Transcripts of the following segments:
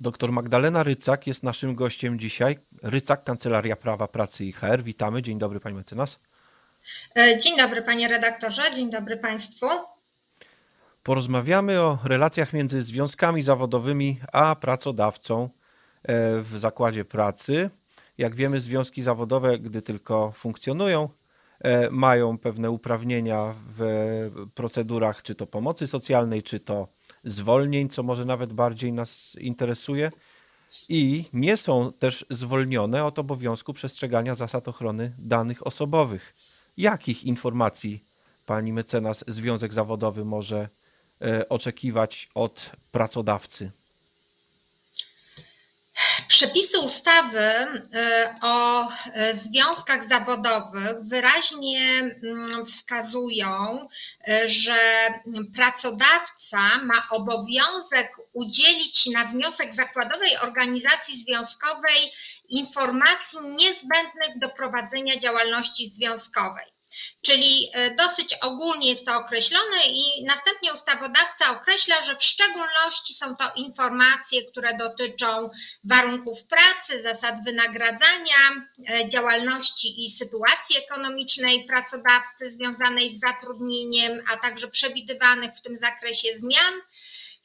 Doktor Magdalena Rycak jest naszym gościem dzisiaj. Rycak, Kancelaria Prawa Pracy i HR. Witamy. Dzień dobry, pani mecenas. E, dzień dobry, panie redaktorze. Dzień dobry państwu. Porozmawiamy o relacjach między związkami zawodowymi a pracodawcą e, w zakładzie pracy. Jak wiemy, związki zawodowe, gdy tylko funkcjonują, mają pewne uprawnienia w procedurach czy to pomocy socjalnej, czy to zwolnień, co może nawet bardziej nas interesuje. I nie są też zwolnione od obowiązku przestrzegania zasad ochrony danych osobowych. Jakich informacji pani mecenas Związek Zawodowy może e, oczekiwać od pracodawcy? Przepisy ustawy e, o e, związkach zawodowych wyraźnie mm, wskazują, e, że pracodawca ma obowiązek udzielić na wniosek zakładowej organizacji związkowej informacji niezbędnych do prowadzenia działalności związkowej. Czyli e, dosyć ogólnie jest to określone i następnie ustawodawca określa, że w szczególności są to informacje, które dotyczą warunków pracy, zasad wynagradzania, e, działalności i sytuacji ekonomicznej pracodawcy związanej z zatrudnieniem, a także przewidywanych w tym zakresie zmian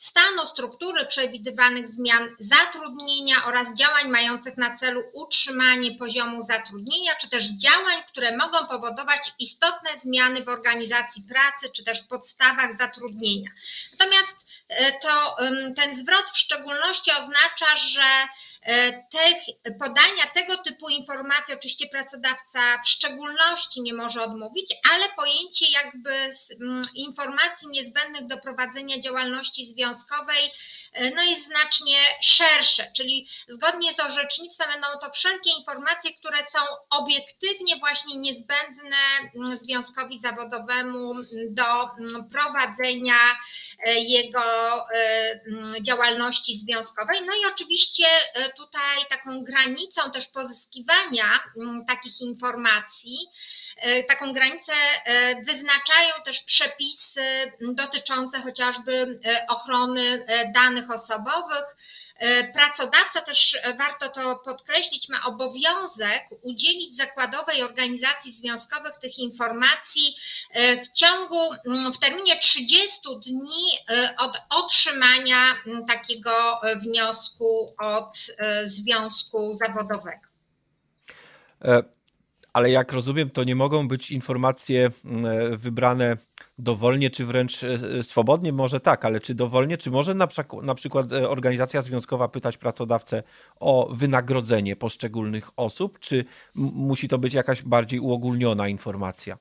stanu struktury przewidywanych zmian zatrudnienia oraz działań mających na celu utrzymanie poziomu zatrudnienia, czy też działań, które mogą powodować istotne zmiany w organizacji pracy, czy też podstawach zatrudnienia. Natomiast e, to, ten zwrot w szczególności oznacza, że tych, podania tego typu informacji oczywiście pracodawca w szczególności nie może odmówić, ale pojęcie jakby informacji niezbędnych do prowadzenia działalności związkowej e, no jest znacznie szersze, czyli zgodnie z orzecznictwem będą to wszelkie informacje, które są obiektywnie właśnie niezbędne związkowi zawodowemu do prowadzenia e, jego działalności związkowej. No i oczywiście tutaj taką granicą też pozyskiwania mm, takich informacji, e, taką granicę e, wyznaczają też przepisy dotyczące chociażby e, ochrony danych osobowych. Pracodawca też warto to podkreślić, ma obowiązek udzielić zakładowej organizacji związkowych tych informacji w ciągu, w terminie 30 dni od otrzymania takiego wniosku od związku zawodowego. E, ale jak rozumiem, to nie mogą być informacje mm, wybrane dowolnie, czy wręcz e, swobodnie, może tak, ale czy dowolnie, czy może na, na przykład organizacja związkowa pytać pracodawcę o wynagrodzenie poszczególnych osób, czy musi to być jakaś bardziej uogólniona informacja?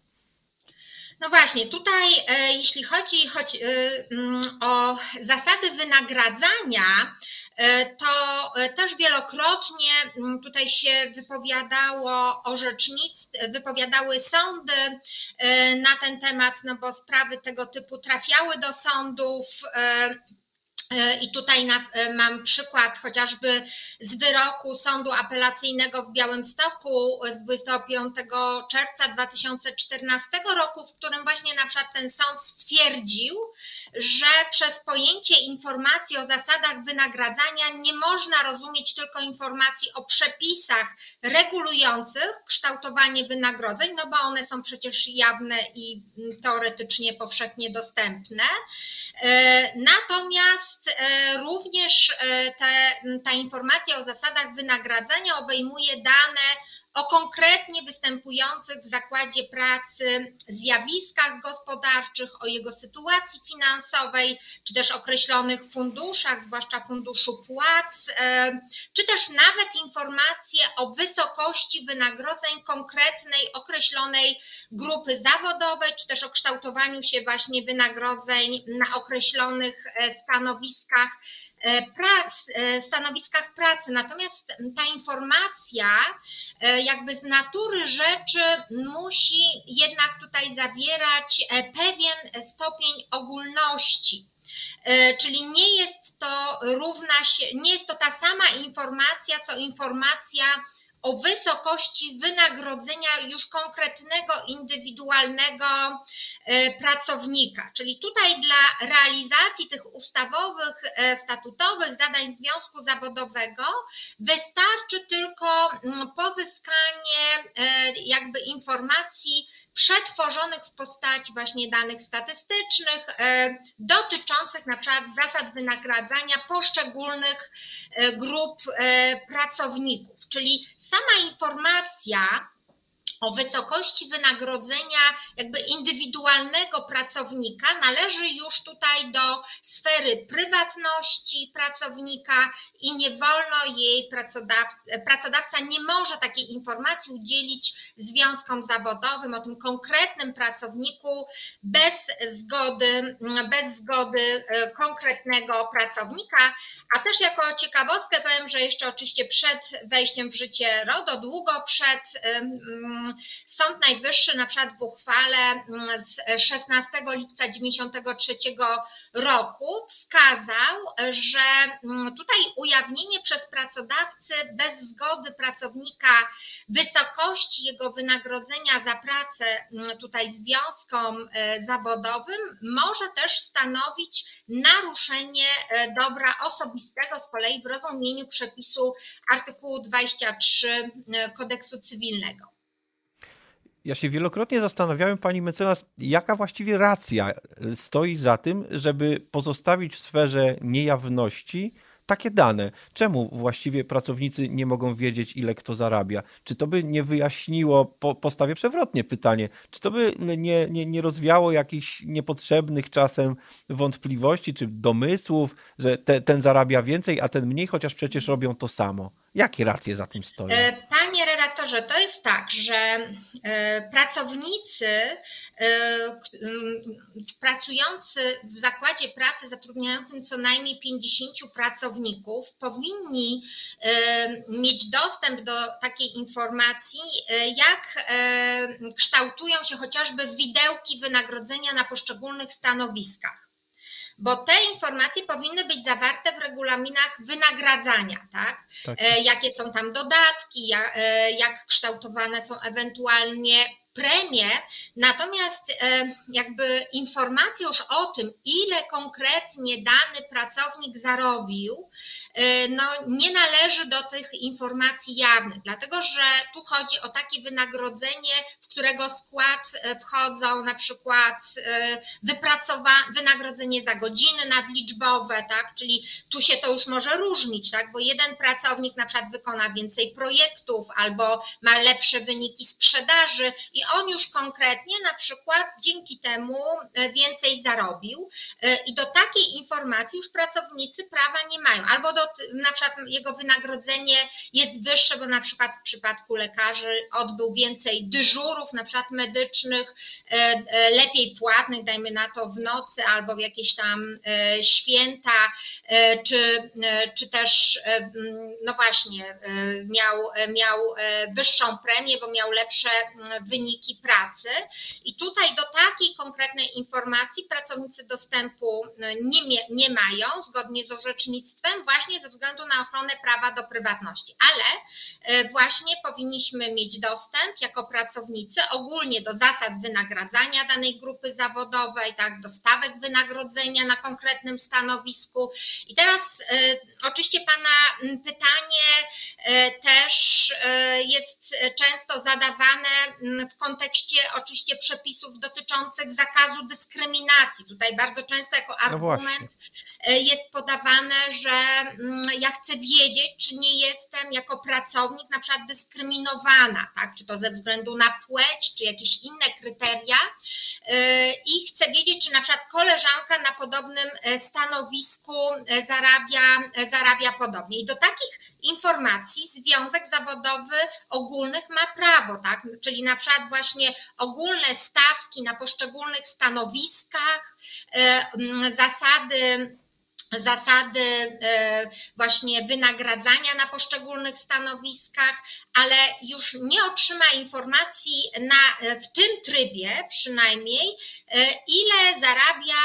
No właśnie, tutaj e, jeśli chodzi choć, mm, o zasady wynagradzania, E, to e, też wielokrotnie mm, tutaj się wypowiadało orzecznictwo, wypowiadały sądy e, na ten temat, no bo sprawy tego typu trafiały do sądów E, I tutaj e, mam przykład chociażby z wyroku Sądu Apelacyjnego w Białymstoku z 25 czerwca 2014 roku, w którym właśnie na przykład ten sąd stwierdził, że przez pojęcie informacji o zasadach wynagradzania nie można rozumieć tylko informacji o przepisach regulujących kształtowanie wynagrodzeń, no bo one są przecież jawne i teoretycznie powszechnie dostępne. E, E, również e, te, ta informacja o zasadach wynagradzania obejmuje dane o konkretnie występujących w zakładzie pracy zjawiskach gospodarczych, o jego sytuacji finansowej, czy też określonych funduszach, zwłaszcza funduszu płac, e, czy też nawet informacje o wysokości wynagrodzeń konkretnej, określonej grupy zawodowej, czy też o kształtowaniu się właśnie wynagrodzeń na określonych stanowiskach. E, prac, e, stanowiskach pracy. Natomiast ta informacja, e, jakby z natury rzeczy, musi jednak tutaj zawierać pewien stopień ogólności. Czyli nie jest to równa się, nie jest to ta sama informacja, co informacja o wysokości wynagrodzenia już konkretnego, indywidualnego pracownika. Czyli tutaj dla realizacji tych ustawowych, statutowych zadań związku zawodowego wystarczy tylko mm, pozyskanie jakby informacji przetworzonych w postaci właśnie danych statystycznych e, dotyczących na przykład zasad wynagradzania poszczególnych e, grup e, pracowników. Czyli sama informacja o wysokości wynagrodzenia jakby indywidualnego pracownika należy już tutaj do sfery prywatności pracownika i nie wolno jej pracodawca, pracodawca nie może takiej informacji udzielić związkom zawodowym o tym konkretnym pracowniku bez zgody, bez zgody e, konkretnego pracownika, a też jako ciekawostkę powiem, że jeszcze oczywiście przed wejściem w życie RODO, długo przed Sąd Najwyższy na przykład w uchwale mm, z 16 lipca 93 roku wskazał, że mm, tutaj ujawnienie przez pracodawcę bez zgody pracownika wysokości jego wynagrodzenia za pracę mm, tutaj związkom e, zawodowym może też stanowić naruszenie e, dobra osobistego z kolei w rozumieniu przepisu artykułu 23 e, kodeksu cywilnego ja się wielokrotnie zastanawiałem, pani mecenas, jaka właściwie racja stoi za tym, żeby pozostawić w sferze niejawności takie dane. Czemu właściwie pracownicy nie mogą wiedzieć, ile kto zarabia? Czy to by nie wyjaśniło, po, postawię przewrotnie pytanie, czy to by nie, nie, nie rozwiało jakichś niepotrzebnych czasem wątpliwości czy domysłów, że te, ten zarabia więcej, a ten mniej, chociaż przecież robią to samo? Jakie racje za tym stoją? E, panie redaktorze, to jest tak, że e, pracownicy e, pracujący w zakładzie pracy zatrudniającym co najmniej 50 pracowników powinni mieć dostęp do takiej informacji, jak kształtują się chociażby widełki wynagrodzenia na poszczególnych stanowiskach bo te informacje powinny być zawarte w regulaminach wynagradzania, tak? tak. E, jakie są tam dodatki, jak, e, jak kształtowane są ewentualnie premię, natomiast e, jakby informacja już o tym, ile konkretnie dany pracownik zarobił, e, no nie należy do tych informacji jawnych, dlatego że tu chodzi o takie wynagrodzenie, w którego skład e, wchodzą na przykład wynagrodzenie za godziny nadliczbowe, tak, czyli tu się to już może różnić, tak, bo jeden pracownik na przykład wykona więcej projektów albo ma lepsze wyniki sprzedaży i on już konkretnie na przykład dzięki temu e, więcej zarobił e, i do takiej informacji już pracownicy prawa nie mają. Albo do, na przykład jego wynagrodzenie jest wyższe, bo na przykład w przypadku lekarzy odbył więcej dyżurów, na przykład medycznych, e, lepiej płatnych, dajmy na to w nocy albo w jakieś tam święta, czy, czy też no właśnie miał, miał wyższą premię, bo miał lepsze wyniki pracy i tutaj do takiej konkretnej informacji pracownicy dostępu no, nie, nie mają zgodnie z orzecznictwem właśnie ze względu na ochronę prawa do prywatności, ale e, właśnie powinniśmy mieć dostęp jako pracownicy ogólnie do zasad wynagradzania danej grupy zawodowej, tak, do stawek wynagrodzenia na konkretnym stanowisku. I teraz e, oczywiście Pana pytanie e, też jest często zadawane w kontekście kontekście oczywiście przepisów dotyczących zakazu dyskryminacji. Tutaj bardzo często jako no argument no jest podawane, że mm, ja chcę wiedzieć, czy nie jestem jako pracownik na przykład dyskryminowana, tak? czy to ze względu na płeć, czy jakieś inne kryteria e, i chcę wiedzieć, czy na przykład koleżanka na podobnym e, stanowisku zarabia, zarabia podobnie. I do takich informacji Związek Zawodowy Ogólnych ma prawo, tak? czyli na przykład właśnie ogólne stawki na poszczególnych stanowiskach, e, zasady zasady e, właśnie wynagradzania na poszczególnych stanowiskach, ale już nie otrzyma informacji na, w tym trybie przynajmniej, e, ile zarabia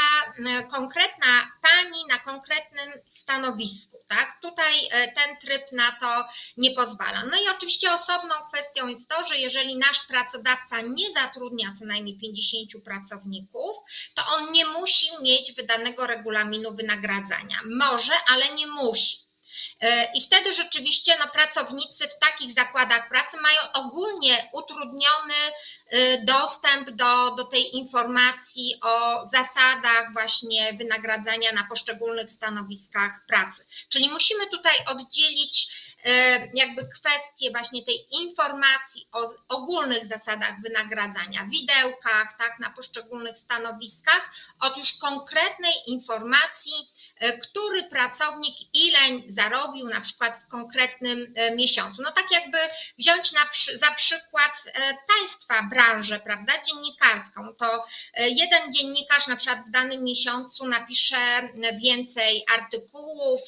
konkretna pani na konkretnym stanowisku. Tak? Tutaj e, ten tryb na to nie pozwala. No i oczywiście osobną kwestią jest to, że jeżeli nasz pracodawca nie zatrudnia co najmniej 50 pracowników, to on nie musi mieć wydanego regulaminu wynagradzania. Może, ale nie musi. E, I wtedy rzeczywiście no, pracownicy w takich zakładach pracy mają ogólnie utrudniony e, dostęp do, do tej informacji o zasadach właśnie wynagradzania na poszczególnych stanowiskach pracy. Czyli musimy tutaj oddzielić e, jakby kwestię właśnie tej informacji o ogólnych zasadach wynagradzania, widełkach, tak, na poszczególnych stanowiskach, od już konkretnej informacji który pracownik ile zarobił na przykład w konkretnym e, miesiącu. No tak jakby wziąć na, za przykład e, państwa branżę, prawda, dziennikarską, to jeden dziennikarz na przykład w danym miesiącu napisze więcej artykułów,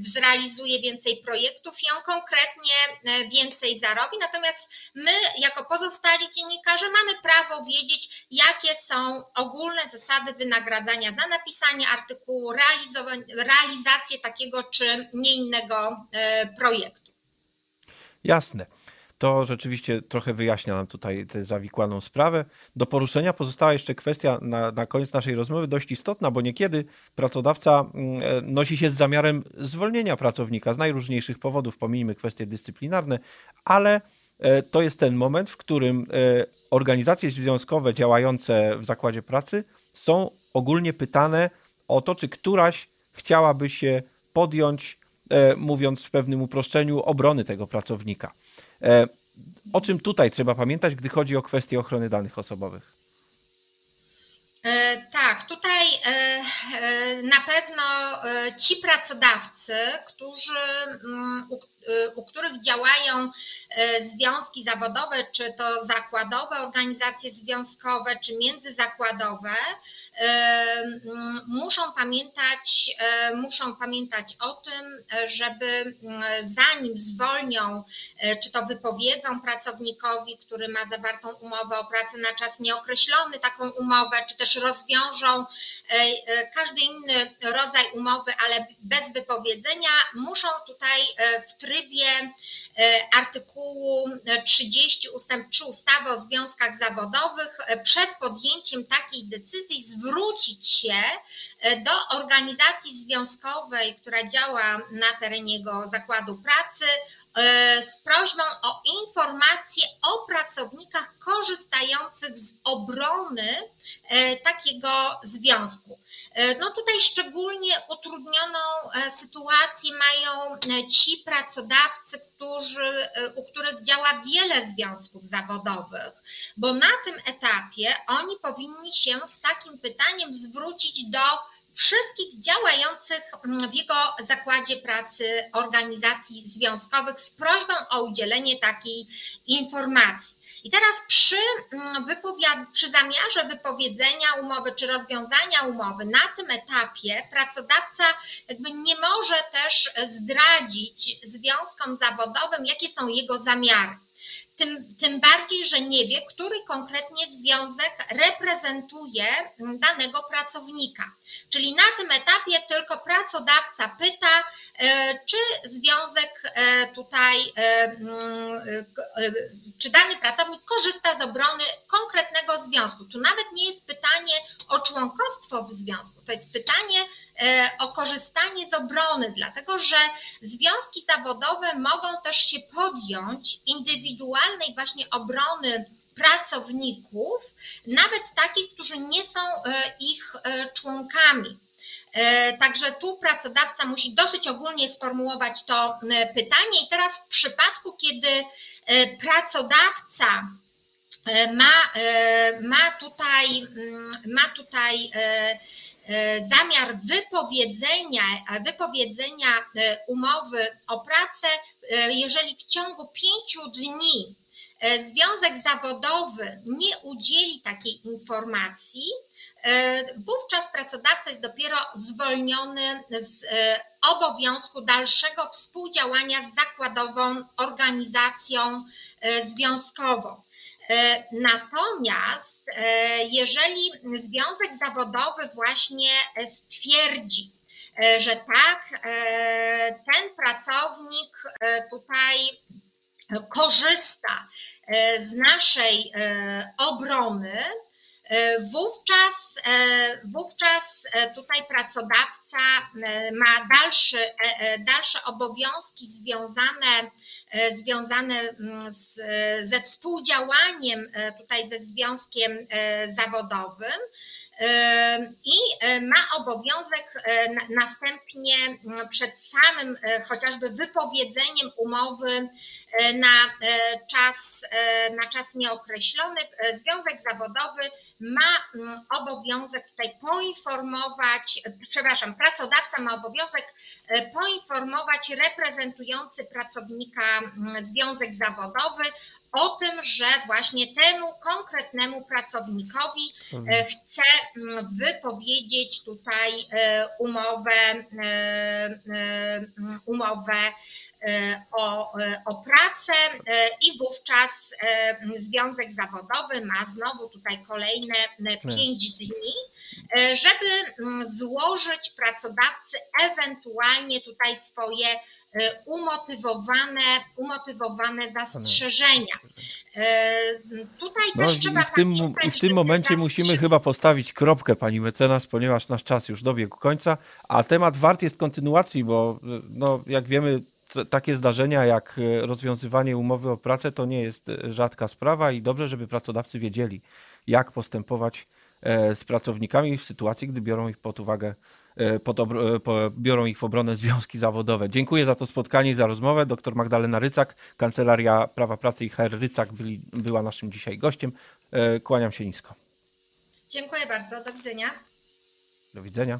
zrealizuje więcej projektów i on konkretnie więcej zarobi, natomiast my jako pozostali dziennikarze mamy prawo wiedzieć, jakie są ogólne zasady wynagradzania za napisanie napisanie artykułu, realizację takiego czy nie innego e, projektu. Jasne. To rzeczywiście trochę wyjaśnia nam tutaj tę zawikłaną sprawę. Do poruszenia pozostała jeszcze kwestia na, na koniec naszej rozmowy dość istotna, bo niekiedy pracodawca mm, e, nosi się z zamiarem zwolnienia pracownika z najróżniejszych powodów, pomijmy kwestie dyscyplinarne, ale e, to jest ten moment, w którym organizacje związkowe działające w zakładzie pracy są ogólnie pytane o to, czy któraś chciałaby się podjąć, e, mówiąc w pewnym uproszczeniu, obrony tego pracownika. E, o czym tutaj trzeba pamiętać, gdy chodzi o kwestię ochrony danych osobowych? E, tak, tutaj na pewno ci pracodawcy, którzy, mm, Y, u których działają związki zawodowe, czy to zakładowe organizacje związkowe, czy międzyzakładowe, mm, muszą pamiętać, muszą pamiętać o tym, żeby zanim zwolnią, czy to wypowiedzą pracownikowi, który ma zawartą umowę o pracę na czas nieokreślony, taką umowę, czy też rozwiążą każdy inny rodzaj umowy, ale bez wypowiedzenia, muszą tutaj w trybie e, artykułu 30 ustęp 3 ustawy o związkach zawodowych e, przed podjęciem takiej decyzji zwrócić się e, do organizacji związkowej, która działa na terenie jego zakładu pracy z prośbą o informacje o pracownikach korzystających z obrony takiego związku. No tutaj szczególnie utrudnioną sytuację mają ci pracownicy, pracodawcy, którzy, u których działa wiele związków zawodowych, bo na tym etapie oni powinni się z takim pytaniem zwrócić do wszystkich działających w jego zakładzie pracy organizacji związkowych z prośbą o udzielenie takiej informacji. I teraz przy, mm, przy zamiarze wypowiedzenia umowy czy rozwiązania umowy na tym etapie pracodawca jakby nie może też zdradzić związkom zawodowym, jakie są jego zamiary tym, tym bardziej, że nie wie, który konkretnie związek reprezentuje danego pracownika. Czyli na tym etapie tylko pracodawca pyta, e, czy związek e, tutaj, e, czy dany pracownik korzysta z obrony konkretnego związku. Tu nawet nie jest pytanie o członkostwo w związku, to jest pytanie o korzystanie z obrony, dlatego że związki zawodowe mogą też się podjąć indywidualnej właśnie obrony pracowników, nawet takich, którzy nie są e, ich e, członkami. E, także tu pracodawca musi dosyć ogólnie sformułować to pytanie. I teraz w przypadku, kiedy pracodawca ma, ma tutaj, mm, ma tutaj zamiar wypowiedzenia, wypowiedzenia umowy o pracę, jeżeli w ciągu pięciu dni związek zawodowy nie udzieli takiej informacji, wówczas pracodawca jest dopiero zwolniony z obowiązku dalszego współdziałania z zakładową organizacją związkową. Natomiast jeżeli związek zawodowy właśnie stwierdzi, E, że tak, e, ten pracownik e, tutaj korzysta z naszej obrony, wówczas, wówczas tutaj pracodawca ma dalszy, dalsze obowiązki związane, związane mm, z, ze współdziałaniem tutaj ze związkiem zawodowym i e, ma obowiązek e, następnie przed samym e, chociażby wypowiedzeniem umowy na czas, na czas nieokreślony, związek zawodowy ma obowiązek tutaj poinformować, przepraszam, pracodawca ma obowiązek poinformować reprezentujący pracownika związek zawodowy o tym, że właśnie temu konkretnemu pracownikowi e, chce mm, wypowiedzieć tutaj e, umowę, e, umowę o, o pracę i wówczas związek zawodowy ma znowu tutaj kolejne pięć dni, żeby mm, złożyć pracodawcy ewentualnie tutaj swoje umotywowane, umotywowane zastrzeżenia. E, tutaj no, też i w tym, i w tym momencie musimy chyba postawić kropkę, pani mecenas, ponieważ nasz czas już dobiegł końca, a temat wart jest kontynuacji, bo no, jak wiemy, takie zdarzenia jak rozwiązywanie umowy o pracę to nie jest rzadka sprawa i dobrze, żeby pracodawcy wiedzieli, jak postępować e, z pracownikami w sytuacji, gdy biorą ich pod uwagę E, pod, e, biorą ich w obronę związki zawodowe. Dziękuję za to spotkanie i za rozmowę. Doktor Magdalena Rycak, Kancelaria Prawa Pracy i HR Rycak byli, była naszym dzisiaj gościem. E, kłaniam się nisko. Dziękuję bardzo. Do widzenia. Do widzenia.